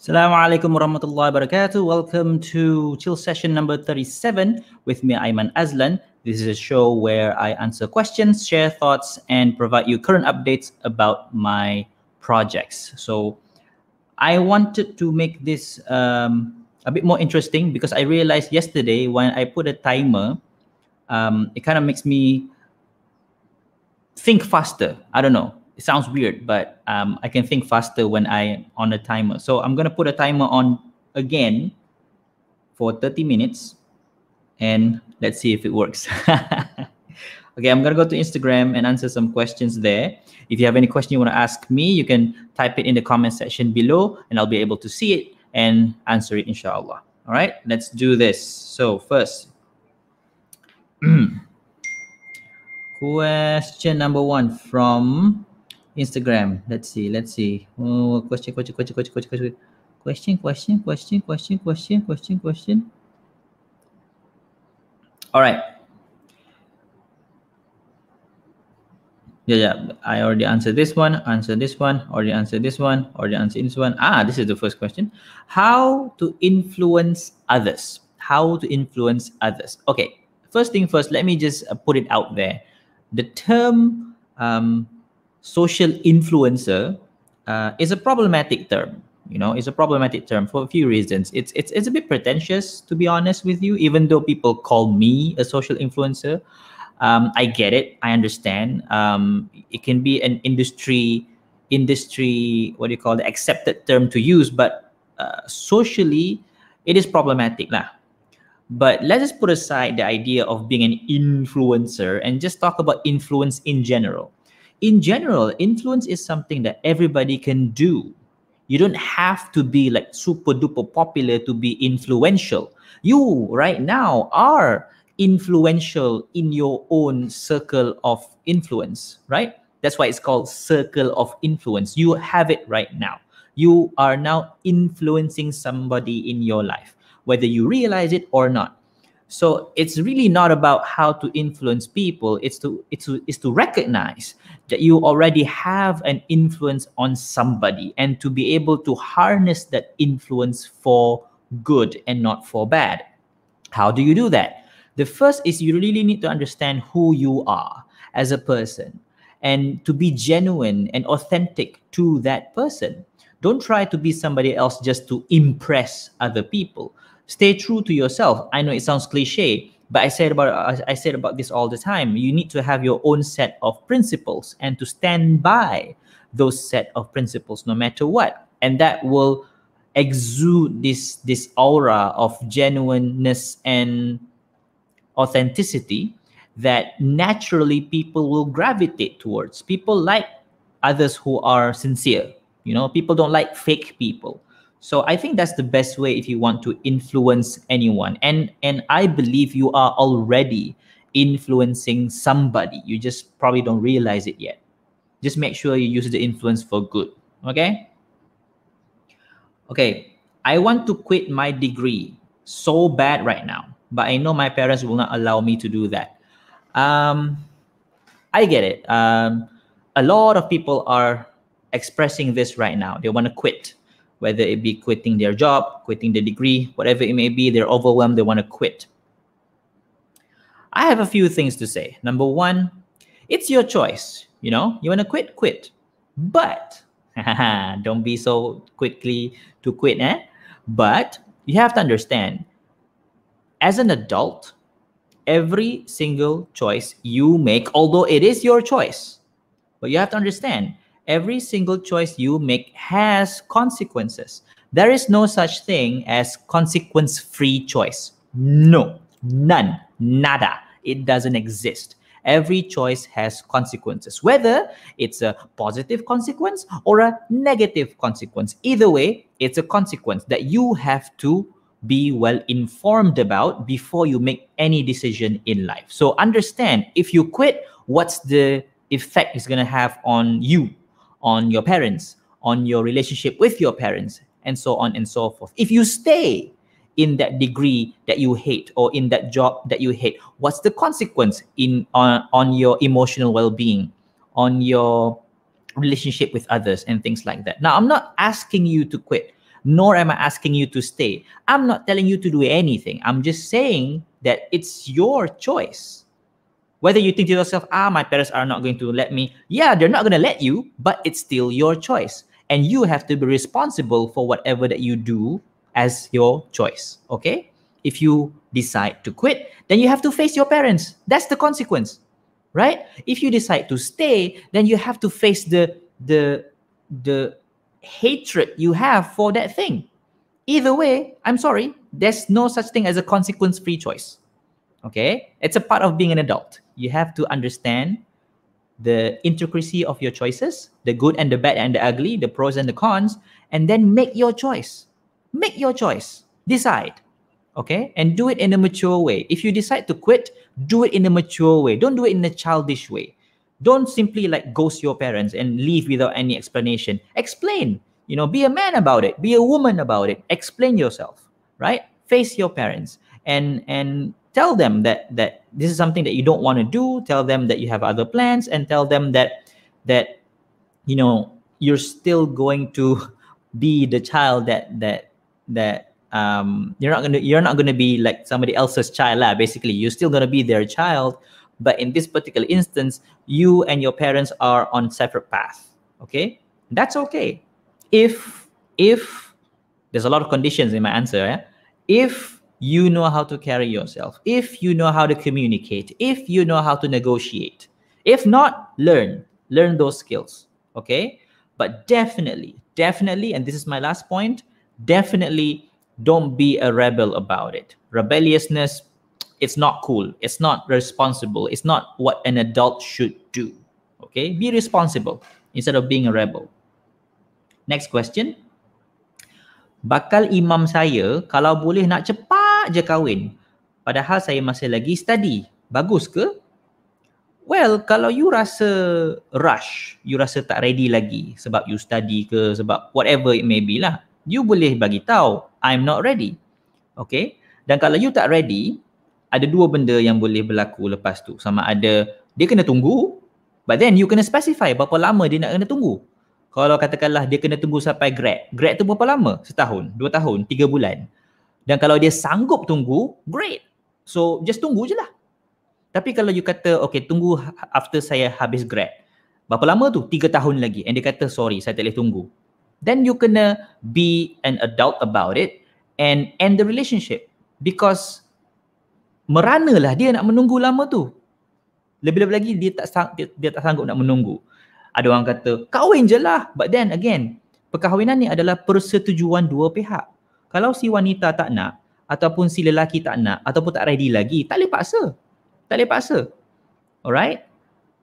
Assalamu alaikum warahmatullahi wabarakatuh. Welcome to chill session number 37 with me, Aiman Azlan. This is a show where I answer questions, share thoughts, and provide you current updates about my projects. So I wanted to make this um, a bit more interesting because I realized yesterday when I put a timer, um, it kind of makes me think faster. I don't know it sounds weird, but um, I can think faster when I on a timer. So I'm gonna put a timer on again for 30 minutes, and let's see if it works. okay, I'm gonna go to Instagram and answer some questions there. If you have any question you want to ask me, you can type it in the comment section below, and I'll be able to see it and answer it, inshallah. All right, let's do this. So first. question number one from Instagram. Let's see. Let's see. Oh, question, question, question, question, question, question, question, question, question, question, question, question, question. All right. Yeah, yeah. I already answered this one. Answer this one. Already answered this one. Already answered this one. Ah, this is the first question. How to influence others? How to influence others? Okay. First thing first. Let me just put it out there. The term um, social influencer uh, is a problematic term you know it's a problematic term for a few reasons. It's it's it's a bit pretentious to be honest with you even though people call me a social influencer. Um, i get it. I understand. Um, it can be an industry industry what do you call the accepted term to use but uh, socially it is problematic lah. but let's just put aside the idea of being an influencer and just talk about influence in general in general, influence is something that everybody can do. You don't have to be like super duper popular to be influential. You right now are influential in your own circle of influence, right? That's why it's called circle of influence. You have it right now. You are now influencing somebody in your life, whether you realize it or not. So it's really not about how to influence people. It's to it's to it's to recognize that you already have an influence on somebody and to be able to harness that influence for good and not for bad. How do you do that? The first is you really need to understand who you are as a person and to be genuine and authentic to that person. Don't try to be somebody else just to impress other people stay true to yourself. I know it sounds cliche but i said about i said about this all the time. You need to have your own set of principles and to stand by those set of principles no matter what. And that will exude this this aura of genuineness and authenticity that naturally people will gravitate towards. People like others who are sincere. You know people don't like fake people so i think that's the best way if you want to influence anyone. And and i believe you are already influencing somebody. You just probably don't realize it yet. Just make sure you use the influence for good okay? Okay i want to quit my degree so bad right now but i know my parents will not allow me to do that. Um i get it. Um a lot of people are expressing this right now. They want to quit whether it be quitting their job, quitting the degree, whatever it may be, they're overwhelmed, they want to quit. I have a few things to say. Number one, it's your choice. You know, you want to quit, quit. But don't be so quickly to quit, eh? But you have to understand, as an adult, every single choice you make, although it is your choice, but you have to understand every single choice you make has consequences. There is no such thing as consequence free choice. No, none, nada. It doesn't exist. Every choice has consequences, whether it's a positive consequence or a negative consequence. Either way, it's a consequence that you have to be well informed about before you make any decision in life. So understand if you quit, what's the effect it's going to have on you on your parents, on your relationship with your parents, and so on and so forth. If you stay in that degree that you hate or in that job that you hate, what's the consequence in on, on your emotional well-being, on your relationship with others and things like that. Now, I'm not asking you to quit, nor am I asking you to stay. I'm not telling you to do anything. I'm just saying that it's your choice. Whether you think to yourself, ah, my parents are not going to let me. Yeah, they're not going to let you, but it's still your choice. And you have to be responsible for whatever that you do as your choice. Okay? If you decide to quit, then you have to face your parents. That's the consequence. Right? If you decide to stay, then you have to face the the the hatred you have for that thing. Either way, I'm sorry, there's no such thing as a consequence free choice. Okay? It's a part of being an adult. You have to understand the intricacy of your choices, the good and the bad and the ugly, the pros and the cons, and then make your choice. Make your choice. Decide. Okay? And do it in a mature way. If you decide to quit, do it in a mature way. Don't do it in a childish way don't simply like ghost your parents and leave without any explanation explain you know be a man about it be a woman about it explain yourself right face your parents and and tell them that that this is something that you don't want to do tell them that you have other plans and tell them that that you know you're still going to be the child that that that um you're not gonna you're not gonna be like somebody else's child lah basically. You're still gonna be their child but in this particular instance you and your parents are on separate paths okay? That's okay. If if there's a lot of conditions in my answer eh? if you know how to carry yourself if you know how to communicate if you know how to negotiate. If not learn learn those skills okay? But definitely definitely and this is my last point definitely don't be a rebel about it. Rebelliousness it's not cool it's not responsible it's not what an adult should do okay? Be responsible instead of being a rebel. Next question bakal imam saya kalau boleh nak cepat je kahwin. Padahal saya masih lagi study. Bagus ke? Well kalau you rasa rush you rasa tak ready lagi sebab you study ke sebab whatever it may be lah you boleh bagi tahu i'm not ready. Okay? Dan kalau you tak ready ada dua benda yang boleh berlaku lepas tu. Sama ada dia kena tunggu but then you kena specify berapa lama dia nak kena tunggu kalau katakanlah dia kena tunggu sampai grad grad tu berapa lama? Setahun dua tahun tiga bulan. Dan kalau dia sanggup tunggu great. So just tunggu je lah. Tapi kalau you kata okay tunggu after saya habis grad. Berapa lama tu? Tiga tahun lagi. And dia kata sorry saya tak boleh tunggu. Then you kena be an adult about it and end the relationship. Because merana lah dia nak menunggu lama tu. Lebih-lebih lagi dia tak sang, dia, dia tak sanggup nak menunggu. Ada orang kata kahwin je lah. But then again, perkahwinan ni adalah persetujuan dua pihak. Kalau si wanita tak nak ataupun si lelaki tak nak ataupun tak ready lagi, tak boleh paksa. Tak boleh paksa. Alright?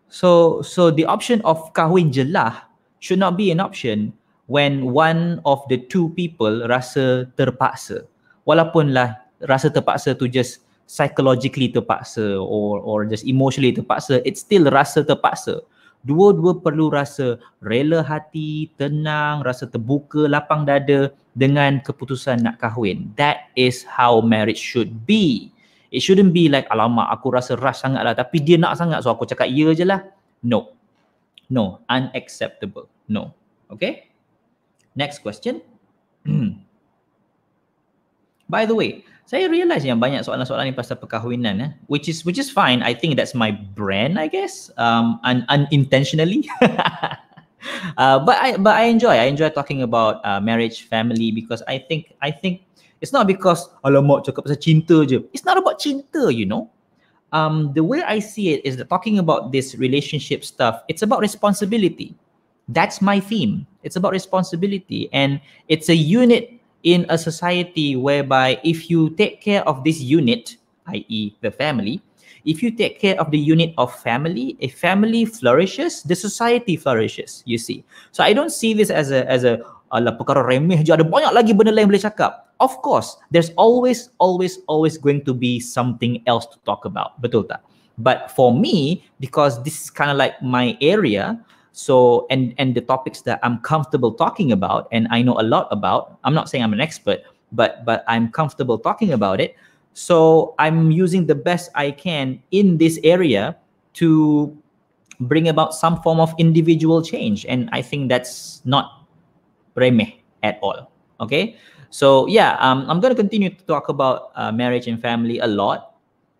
So so the option of kahwin je lah should not be an option when one of the two people rasa terpaksa. Walaupun lah rasa terpaksa tu just psychologically terpaksa or or just emotionally terpaksa it's still rasa terpaksa dua-dua perlu rasa rela hati tenang rasa terbuka lapang dada dengan keputusan nak kahwin. That is how marriage should be. It shouldn't be like alamak aku rasa rush sangat lah tapi dia nak sangat so aku cakap ya je lah. No. No. Unacceptable. No. Okay? Next question. By the way saya realize yang banyak soalan-soalan ni pasal perkahwinan eh. Which is which is fine. I think that's my brand i guess. Um un- unintentionally. Uh, but i but i enjoy. I enjoy talking about uh, marriage family because i think i think it's not because alamak cakap pasal cinta je. It's not about cinta you know. Um the way i see it is that talking about this relationship stuff it's about responsibility. That's my theme. It's about responsibility and it's a unit in a society whereby if you take care of this unit, i.e., the family, if you take care of the unit of family, a family flourishes, the society flourishes. You see, so I don't see this as a as a ala perkara remeh je ada banyak lagi benda lain boleh cakap. Of course, there's always always always going to be something else to talk about. Betul tak? But for me, because this is kind of like my area, so and and the topics that i'm comfortable talking about and i know a lot about i'm not saying i'm an expert but but i'm comfortable talking about it so i'm using the best i can in this area to bring about some form of individual change and i think that's not remeh at all Okay, so yeah, um, I'm going to continue to talk about uh, marriage and family a lot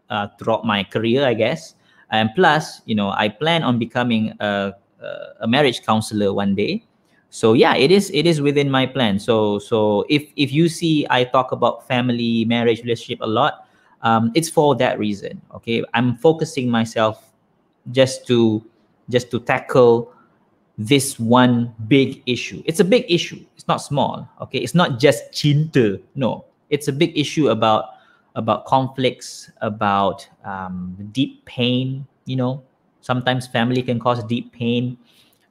uh, throughout my career, I guess. And plus, you know, I plan on becoming a, a marriage counselor one day. So yeah, it is it is within my plan. So so if if you see I talk about family, marriage, relationship a lot, um, it's for that reason. Okay, I'm focusing myself just to just to tackle this one big issue. It's a big issue. It's not small. Okay, it's not just cinta. No, it's a big issue about about conflicts, about um, deep pain. You know, sometimes family can cause deep pain.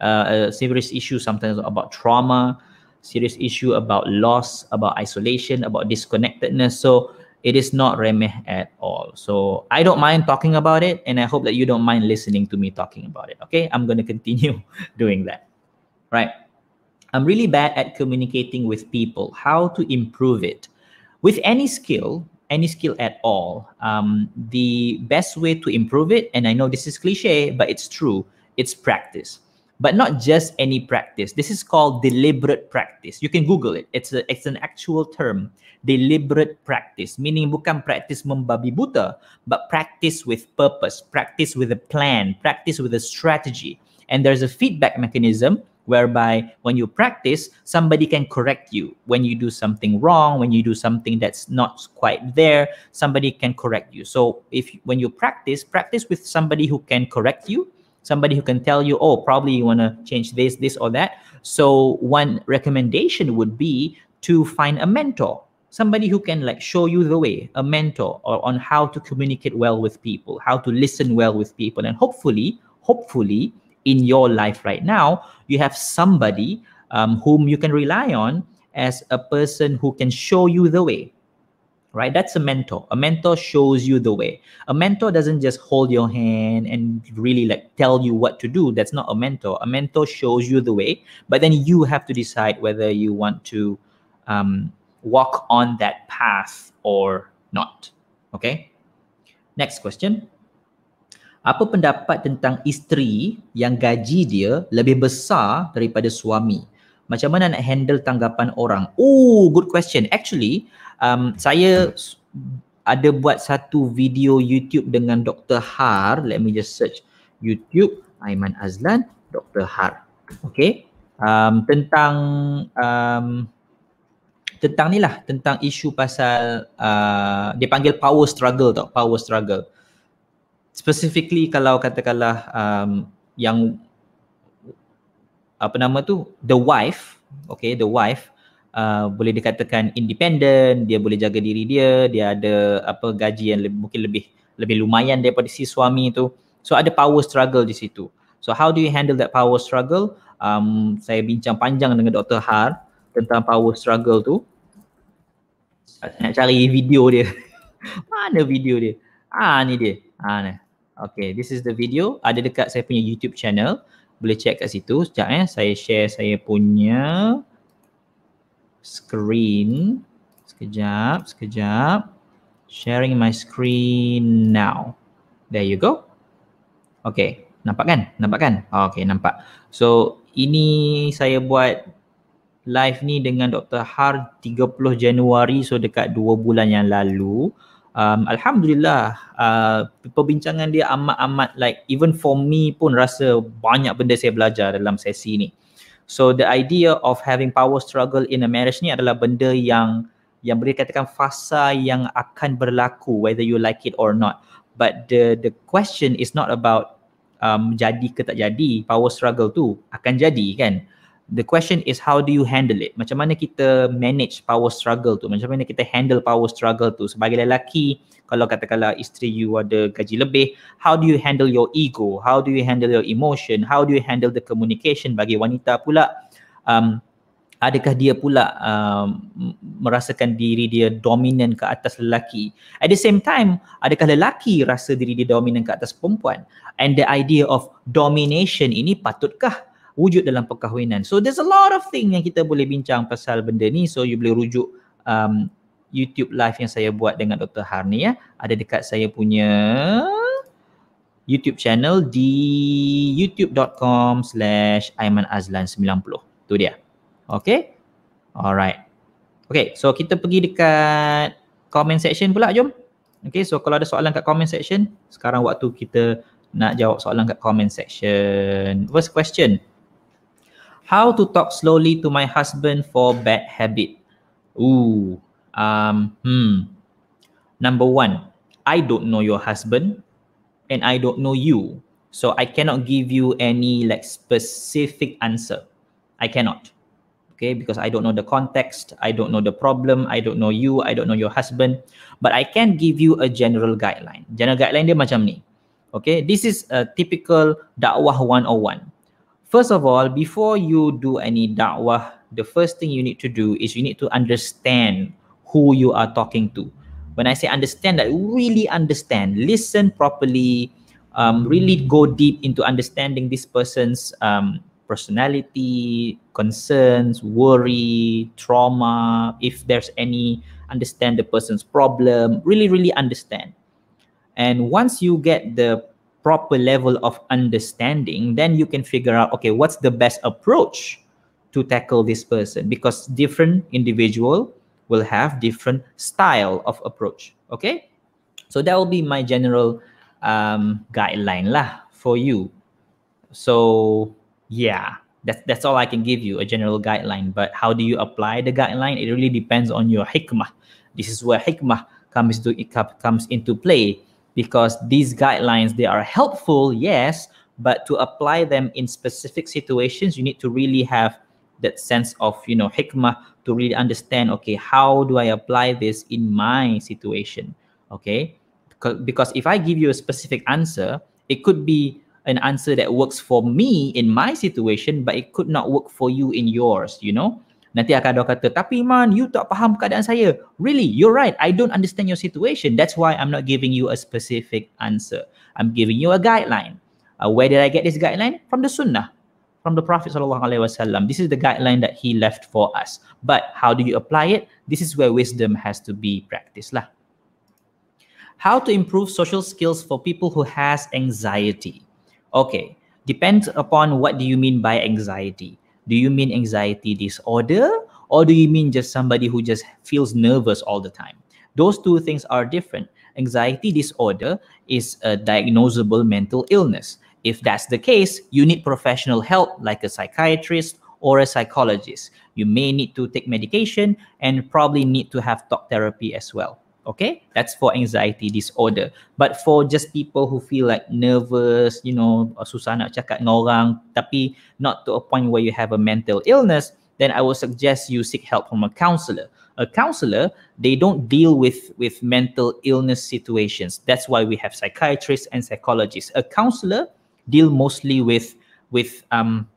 Uh, a serious issue sometimes about trauma, serious issue about loss, about isolation, about disconnectedness. So it is not remeh at all. So I don't mind talking about it, and I hope that you don't mind listening to me talking about it. Okay, I'm going to continue doing that. Right. I'm really bad at communicating with people. How to improve it? With any skill, any skill at all, um, the best way to improve it, and I know this is cliche, but it's true, it's practice but not just any practice. This is called deliberate practice. You can Google it. It's a, it's an actual term, deliberate practice, meaning bukan practice membabi buta, but practice with purpose, practice with a plan, practice with a strategy. And there's a feedback mechanism whereby when you practice, somebody can correct you. When you do something wrong, when you do something that's not quite there, somebody can correct you. So if when you practice, practice with somebody who can correct you somebody who can tell you, oh, probably you want to change this, this, or that. So one recommendation would be to find a mentor, somebody who can like show you the way, a mentor, or on how to communicate well with people, how to listen well with people, and hopefully, hopefully, in your life right now, you have somebody um, whom you can rely on as a person who can show you the way right? That's a mentor. A mentor shows you the way. A mentor doesn't just hold your hand and really like tell you what to do. That's not a mentor. A mentor shows you the way, but then you have to decide whether you want to um, walk on that path or not. Okay. Next question. Apa pendapat tentang isteri yang gaji dia lebih besar daripada suami? Macam mana nak handle tanggapan orang? Oh, good question. Actually, um, saya ada buat satu video YouTube dengan Dr. Har. Let me just search YouTube Aiman Azlan Dr. Har. Okay. Um, tentang um, tentang ni lah tentang isu pasal uh, dia panggil power struggle tau power struggle specifically kalau katakanlah um, yang apa nama tu the wife okay the wife uh, boleh dikatakan independent, dia boleh jaga diri dia, dia ada apa gaji yang lebih, mungkin lebih lebih lumayan daripada si suami tu. So ada power struggle di situ. So how do you handle that power struggle? Um, saya bincang panjang dengan Dr. Har tentang power struggle tu. Nak cari video dia. Mana video dia? Ah ni dia. Ah ni. Okay, this is the video. Ada dekat saya punya YouTube channel. Boleh check kat situ. Sekejap eh. Saya share saya punya screen. Sekejap, sekejap. Sharing my screen now. There you go. Okay, nampak kan? Nampak kan? Okay, nampak. So, ini saya buat live ni dengan Dr. Har 30 Januari, so dekat 2 bulan yang lalu. Um, Alhamdulillah, uh, perbincangan dia amat-amat like even for me pun rasa banyak benda saya belajar dalam sesi ni. So the idea of having power struggle in a marriage ni adalah benda yang yang boleh katakan fasa yang akan berlaku whether you like it or not. But the the question is not about um, jadi ke tak jadi power struggle tu akan jadi kan. The question is how do you handle it? Macam mana kita manage power struggle tu? Macam mana kita handle power struggle tu? Sebagai lelaki, kalau katakanlah isteri you ada gaji lebih, how do you handle your ego? How do you handle your emotion? How do you handle the communication bagi wanita pula? Um, adakah dia pula um, merasakan diri dia dominan ke atas lelaki? At the same time, adakah lelaki rasa diri dia dominan ke atas perempuan? And the idea of domination ini patutkah wujud dalam perkahwinan. So there's a lot of thing yang kita boleh bincang pasal benda ni. So you boleh rujuk um, YouTube live yang saya buat dengan Dr. Harni ya. Ada dekat saya punya YouTube channel di youtube.com slash Aiman Azlan 90. Tu dia. Okay. Alright. Okay, so kita pergi dekat comment section pula, jom. Okay, so kalau ada soalan kat comment section, sekarang waktu kita nak jawab soalan kat comment section. First question. How to talk slowly to my husband for bad habit? Ooh, um, hmm. Number one, I don't know your husband and I don't know you. So I cannot give you any like specific answer. I cannot. Okay, because I don't know the context, I don't know the problem, I don't know you, I don't know your husband, but I can give you a general guideline. General guideline dia macam ni. Okay, this is a typical dakwah 101. First of all, before you do any da'wah, the first thing you need to do is you need to understand who you are talking to. When I say understand, that really understand, listen properly, um, really go deep into understanding this person's um, personality, concerns, worry, trauma, if there's any, understand the person's problem, really, really understand. And once you get the proper level of understanding, then you can figure out, okay, what's the best approach to tackle this person? Because different individual will have different style of approach. Okay, so that will be my general um, guideline lah for you. So yeah that's that's all i can give you a general guideline but how do you apply the guideline it really depends on your hikmah this is where hikmah comes to comes into play because these guidelines they are helpful yes but to apply them in specific situations you need to really have that sense of you know hikmah to really understand okay how do i apply this in my situation okay? Because if i give you a specific answer it could be an answer that works for me in my situation but it could not work for you in yours you know nanti akan ada kata tapi man you tak faham keadaan saya. Really you're right. I don't understand your situation. That's why i'm not giving you a specific answer. I'm giving you a guideline. Uh, where did i get this guideline? From the sunnah from the prophet wasallam. This is the guideline that he left for us. But how do you apply it? This is where wisdom has to be practiced lah. How to improve social skills for people who has anxiety? Okay, depends upon what do you mean by anxiety. Do you mean anxiety disorder or do you mean just somebody who just feels nervous all the time? Those two things are different. Anxiety disorder is a diagnosable mental illness. If that's the case, you need professional help like a psychiatrist or a psychologist. You may need to take medication and probably need to have talk therapy as well. Okay? That's for anxiety disorder. But for just people who feel like nervous you know susah nak cakap dengan orang tapi not to a point where you have a mental illness then i would suggest you seek help from a counselor. A counselor they don't deal with with mental illness situations. That's why we have psychiatrists and psychologists. A counselor deal mostly with with um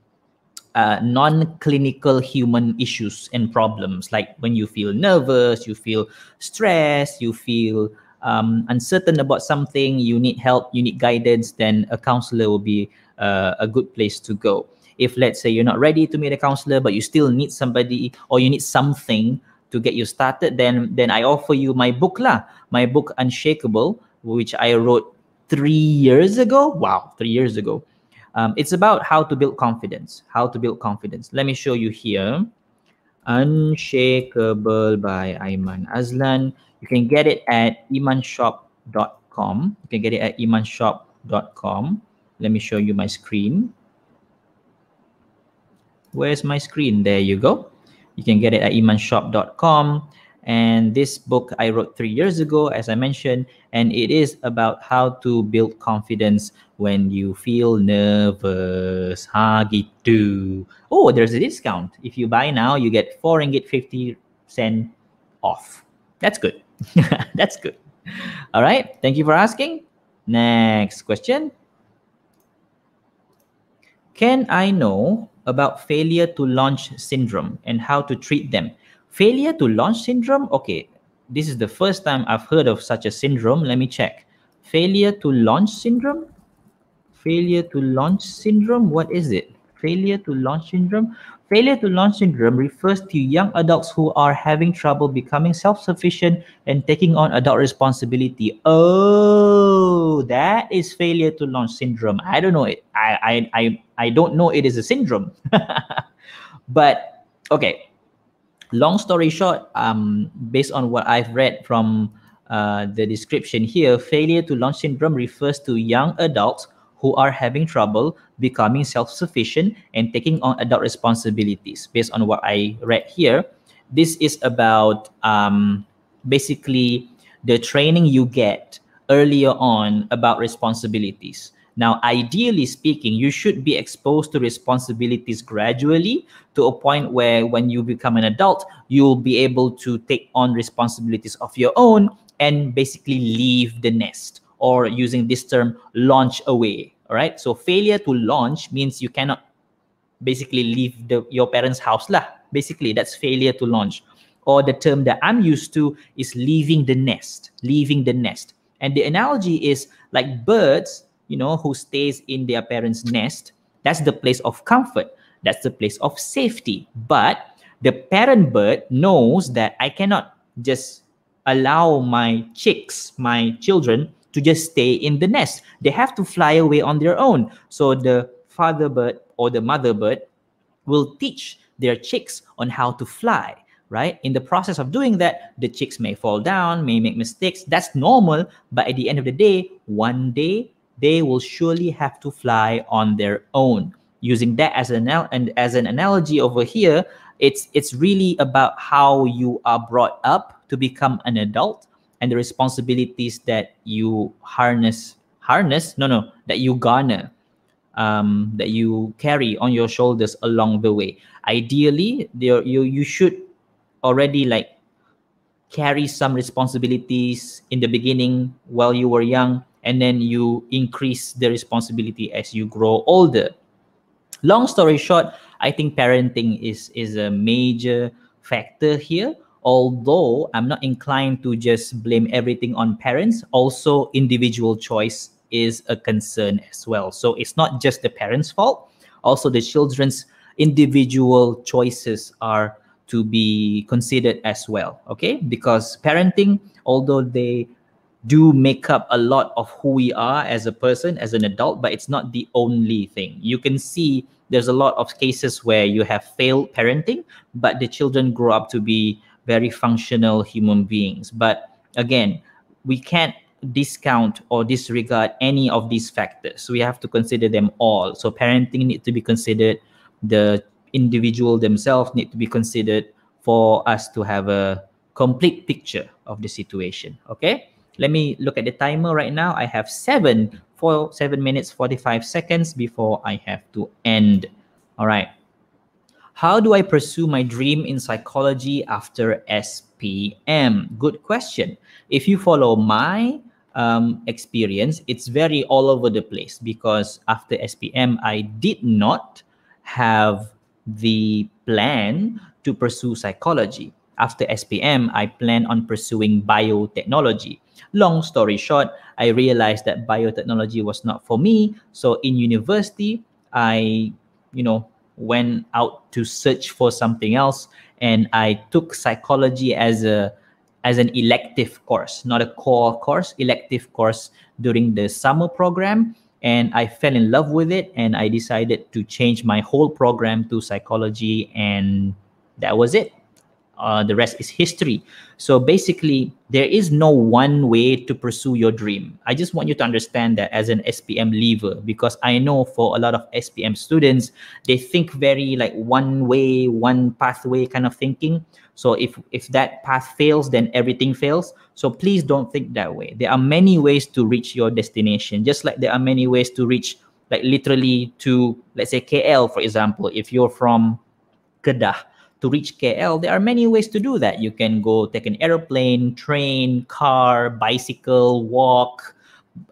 uh, non-clinical human issues and problems. Like when you feel nervous you feel stressed you feel um, uncertain about something you need help you need guidance then a counselor will be uh, a good place to go. If let's say you're not ready to meet a counselor but you still need somebody or you need something to get you started then then i offer you my book lah. My book unshakable which i wrote three years ago. Wow three years ago um, it's about how to build confidence. How to build confidence. Let me show you here. Unshakable by Aiman Azlan. You can get it at imanshop.com. You can get it at imanshop.com. Let me show you my screen. Where's my screen? There you go. You can get it at imanshop.com. And this book I wrote three years ago, as I mentioned, and it is about how to build confidence when you feel nervous. Ha gitu. Oh, there's a discount. If you buy now, you get 4 ringgit 50 cent off. That's good. That's good. All right. Thank you for asking. Next question. Can I know about failure to launch syndrome and how to treat them? Failure to launch syndrome? Okay, this is the first time I've heard of such a syndrome. Let me check. Failure to launch syndrome? Failure to launch syndrome? What is it? Failure to launch syndrome? Failure to launch syndrome refers to young adults who are having trouble becoming self sufficient and taking on adult responsibility. Oh, that is failure to launch syndrome. I don't know it. I, I, I, I don't know it is a syndrome. but okay, long story short, um, based on what I've read from uh, the description here, failure to launch syndrome refers to young adults who are having trouble becoming self-sufficient and taking on adult responsibilities. Based on what I read here, this is about um, basically the training you get earlier on about responsibilities. Now, ideally speaking, you should be exposed to responsibilities gradually to a point where when you become an adult, you'll be able to take on responsibilities of your own and basically leave the nest or using this term, launch away. All right. So failure to launch means you cannot basically leave the, your parents' house. Lah. Basically, that's failure to launch. Or the term that I'm used to is leaving the nest, leaving the nest. And the analogy is like birds, you know, who stays in their parents' nest. That's the place of comfort. That's the place of safety. But the parent bird knows that I cannot just allow my chicks, my children, to just stay in the nest. They have to fly away on their own. So the father bird or the mother bird will teach their chicks on how to fly right? In the process of doing that, the chicks may fall down, may make mistakes. That's normal. But at the end of the day, one day they will surely have to fly on their own. Using that as an and as an analogy over here, it's it's really about how you are brought up to become an adult and the responsibilities that you harness harness no no that you garner um, that you carry on your shoulders along the way ideally you you should already like carry some responsibilities in the beginning while you were young and then you increase the responsibility as you grow older. Long story short i think parenting is is a major factor here. Although i'm not inclined to just blame everything on parents also individual choice is a concern as well. So it's not just the parents fault also the children's individual choices are to be considered as well okay? Because parenting although they do make up a lot of who we are as a person as an adult but it's not the only thing. You can see there's a lot of cases where you have failed parenting but the children grow up to be very functional human beings. But again we can't discount or disregard any of these factors. We have to consider them all. So parenting need to be considered. The individual themselves need to be considered for us to have a complete picture of the situation okay let me look at the timer right now. I have seven for seven minutes 45 seconds before i have to end. All right. How do i pursue my dream in psychology after spm good question. If you follow my um, experience it's very all over the place because after spm i did not have the plan to pursue psychology. After SPM, I plan on pursuing biotechnology. Long story short, I realized that biotechnology was not for me. So in university, I, you know, went out to search for something else and I took psychology as a as an elective course, not a core course, elective course during the summer program and I fell in love with it and I decided to change my whole program to psychology and that was it. Uh, the rest is history. So basically, there is no one way to pursue your dream. I just want you to understand that as an SPM leaver, because I know for a lot of SPM students, they think very like one way, one pathway kind of thinking. So if if that path fails, then everything fails. So please don't think that way. There are many ways to reach your destination, just like there are many ways to reach like literally to let's say KL, for example. If you're from Kedah, to reach KL, there are many ways to do that. You can go take an airplane, train, car, bicycle, walk.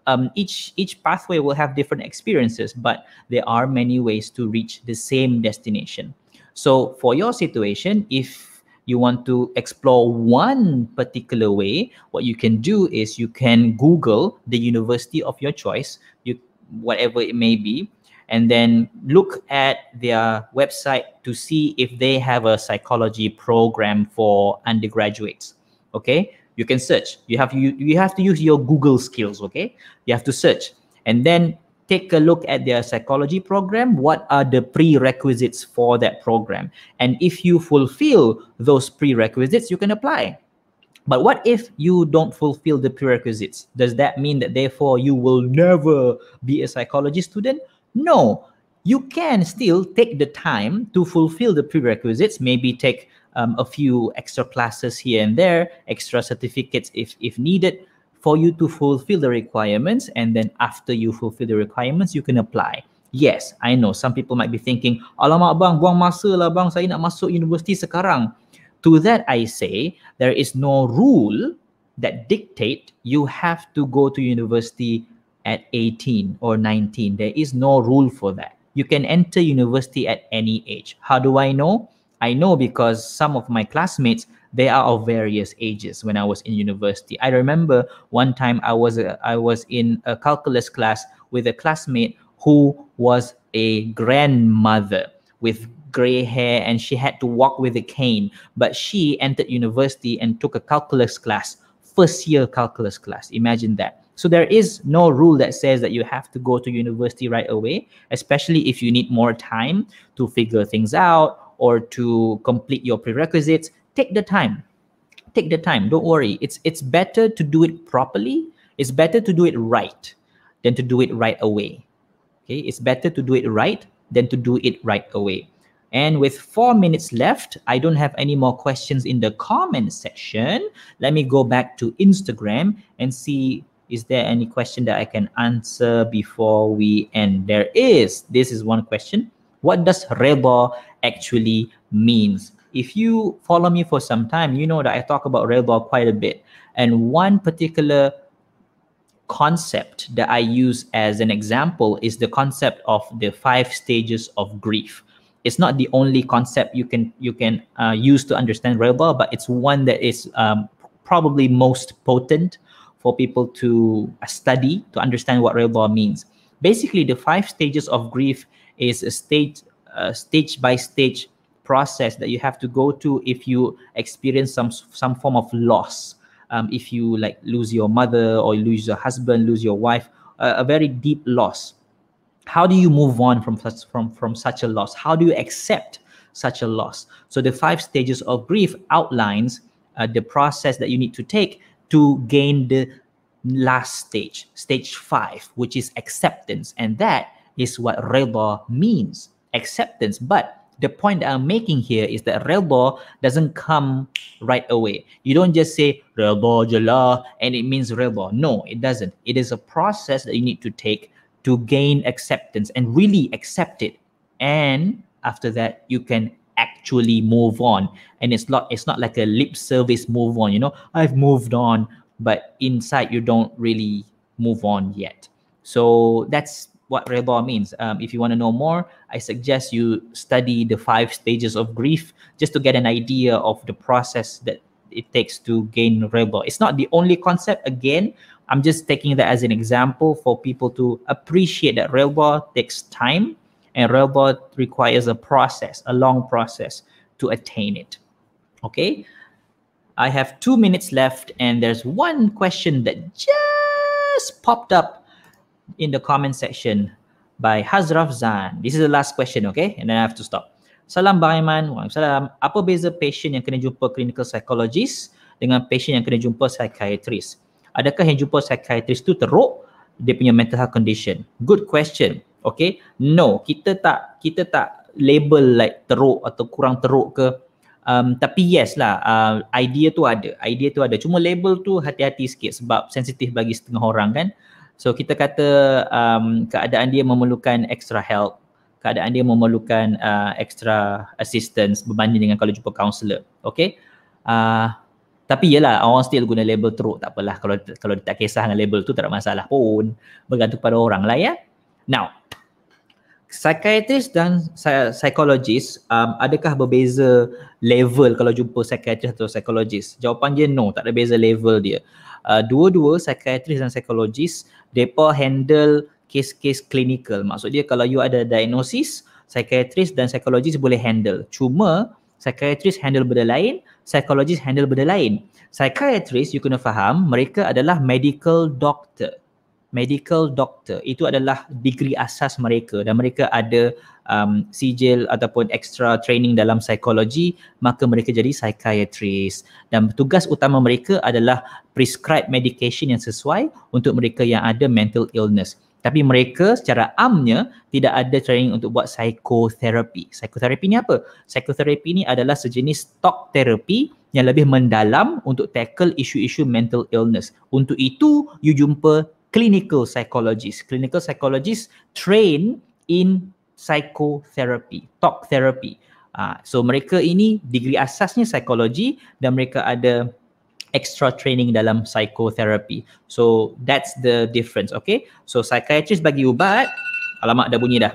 Um, each each pathway will have different experiences, but there are many ways to reach the same destination. So for your situation, if you want to explore one particular way, what you can do is you can Google the university of your choice, you whatever it may be, and then look at their website to see if they have a psychology program for undergraduates okay you can search you have you, you have to use your google skills okay you have to search and then take a look at their psychology program. What are the prerequisites for that program? And if you fulfill those prerequisites, you can apply. But what if you don't fulfill the prerequisites? Does that mean that therefore you will never be a psychology student? No, you can still take the time to fulfill the prerequisites, maybe take um, a few extra classes here and there, extra certificates if, if needed for you to fulfill the requirements. And then after you fulfill the requirements, you can apply. Yes, I know some people might be thinking, alamak bang, buang masa lah bang, saya nak masuk universiti sekarang. To that I say, there is no rule that dictate you have to go to university at 18 or 19. There is no rule for that. You can enter university at any age. How do I know? I know because some of my classmates they are of various ages when I was in university. I remember one time I was a, I was in a calculus class with a classmate who was a grandmother with gray hair and she had to walk with a cane but she entered university and took a calculus class first year calculus class imagine that so there is no rule that says that you have to go to university right away especially if you need more time to figure things out or to complete your prerequisites. Take the time. Take the time. Don't worry. It's it's better to do it properly. It's better to do it right than to do it right away. Okay? It's better to do it right than to do it right away. And with four minutes left, I don't have any more questions in the comment section. Let me go back to Instagram and see is there any question that I can answer before we end? There is. This is one question. What does redha actually means? If you follow me for some time, you know that I talk about redha quite a bit. And one particular concept that I use as an example is the concept of the five stages of grief it's not the only concept you can you can uh, use to understand redha, but it's one that is um, probably most potent for people to study to understand what redha means. Basically, the five stages of grief is a stage uh, stage by stage process that you have to go to if you experience some some form of loss. Um, if you like lose your mother or lose your husband, lose your wife, uh, a very deep loss how do you move on from such from from such a loss how do you accept such a loss so the five stages of grief outlines uh, the process that you need to take to gain the last stage stage 5 which is acceptance and that is what redha means acceptance but the point that I'm making here is that redha doesn't come right away. You don't just say redha jala and it means redha. No, it doesn't. It is a process that you need to take to gain acceptance and really accept it and after that you can actually move on. And it's not it's not like a lip service move on you know i've moved on but inside you don't really move on yet. So that's what redha means. Um, if you want to know more i suggest you study the five stages of grief just to get an idea of the process that it takes to gain redha. It's not the only concept again I'm just taking that as an example for people to appreciate that redha takes time and redha requires a process, a long process to attain it. Okay. I have two minutes left and there's one question that just popped up in the comment section by Hazraf Zan. This is the last question, okay? And then I have to stop. Salam Bang Aiman. Waalaikumsalam. Apa beza patient yang kena jumpa clinical psychologist dengan patient yang kena jumpa psychiatrist? adakah yang jumpa psychiatrist tu teruk dia punya mental health condition good question okay? No. Kita tak kita tak label like teruk atau kurang teruk ke. Um, tapi yes lah uh, idea tu ada. Idea tu ada. Cuma label tu hati-hati sikit sebab sensitif bagi setengah orang kan. So kita kata um, keadaan dia memerlukan extra help. Keadaan dia memerlukan uh, extra assistance berbanding dengan kalau jumpa counselor okay? Uh, tapi yalah orang still guna label teruk. Tak apalah. Kalau kalau tak kisah dengan label tu tak ada masalah pun. Bergantung pada orang lah ya now psychiatrist dan psychologist um, adakah berbeza level kalau jumpa psychiatrist atau psychologist jawapan dia no tak ada beza level dia uh, dua-dua psychiatrist dan psychologist mereka handle kes-kes clinical maksud dia kalau you ada diagnosis psychiatrist dan psychologist boleh handle cuma psychiatrist handle benda lain psychologist handle benda lain. Psychiatrist, you kena faham, mereka adalah medical doctor. Medical doctor itu adalah degree asas mereka dan mereka ada um, sijil ataupun extra training dalam psikologi maka mereka jadi psychiatrist dan tugas utama mereka adalah prescribe medication yang sesuai untuk mereka yang ada mental illness tapi mereka secara amnya tidak ada training untuk buat psikoterapi. Psikoterapi ni apa? Psikoterapi ni adalah sejenis talk therapy yang lebih mendalam untuk tackle isu-isu mental illness. Untuk itu, you jumpa clinical psychologist. Clinical psychologist train in psychotherapy, talk therapy. Uh, so mereka ini degree asasnya psikologi dan mereka ada extra training dalam psychotherapy. So that's the difference, okay? So psychiatrist bagi ubat, alamak dah bunyi dah.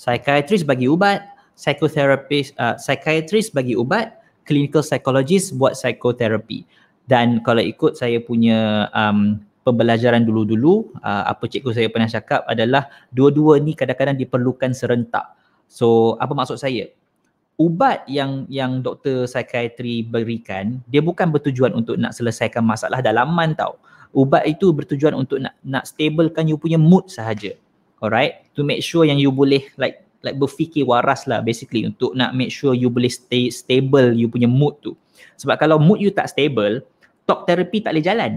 Psychiatrist bagi ubat, psychotherapist, uh, psychiatrist bagi ubat, clinical psychologist buat psychotherapy. Dan kalau ikut saya punya um, pembelajaran dulu-dulu, uh, apa cikgu saya pernah cakap adalah dua-dua ni kadang-kadang diperlukan serentak. So apa maksud saya? ubat yang yang doktor psikiatri berikan dia bukan bertujuan untuk nak selesaikan masalah dalaman tau. Ubat itu bertujuan untuk nak nak stablekan you punya mood sahaja. Alright? To make sure yang you boleh like like berfikir waras lah basically untuk nak make sure you boleh stay stable you punya mood tu. Sebab kalau mood you tak stable talk therapy tak boleh jalan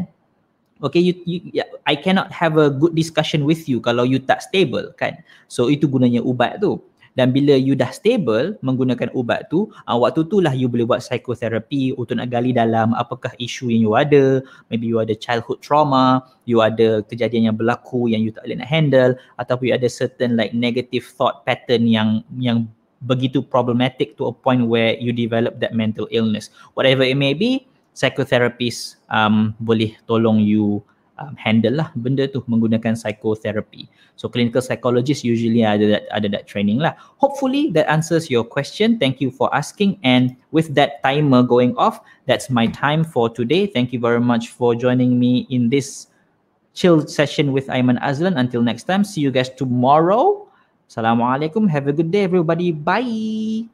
Okay, you, you, yeah, I cannot have a good discussion with you kalau you tak stable kan. So itu gunanya ubat tu. Dan bila you dah stable menggunakan ubat tu uh, waktu tu lah you boleh buat psychotherapy untuk nak gali dalam apakah isu yang you ada. Maybe you ada childhood trauma you ada kejadian yang berlaku yang you tak boleh nak handle ataupun you ada certain like negative thought pattern yang yang begitu problematic to a point where you develop that mental illness. Whatever it may be psychotherapist um, boleh tolong you um, handle lah benda tu menggunakan psychotherapy. So clinical psychologist usually ada that, ada that training lah. Hopefully that answers your question. Thank you for asking and with that timer going off, that's my time for today. Thank you very much for joining me in this chill session with Aiman Azlan. Until next time, see you guys tomorrow. Assalamualaikum. Have a good day everybody. Bye.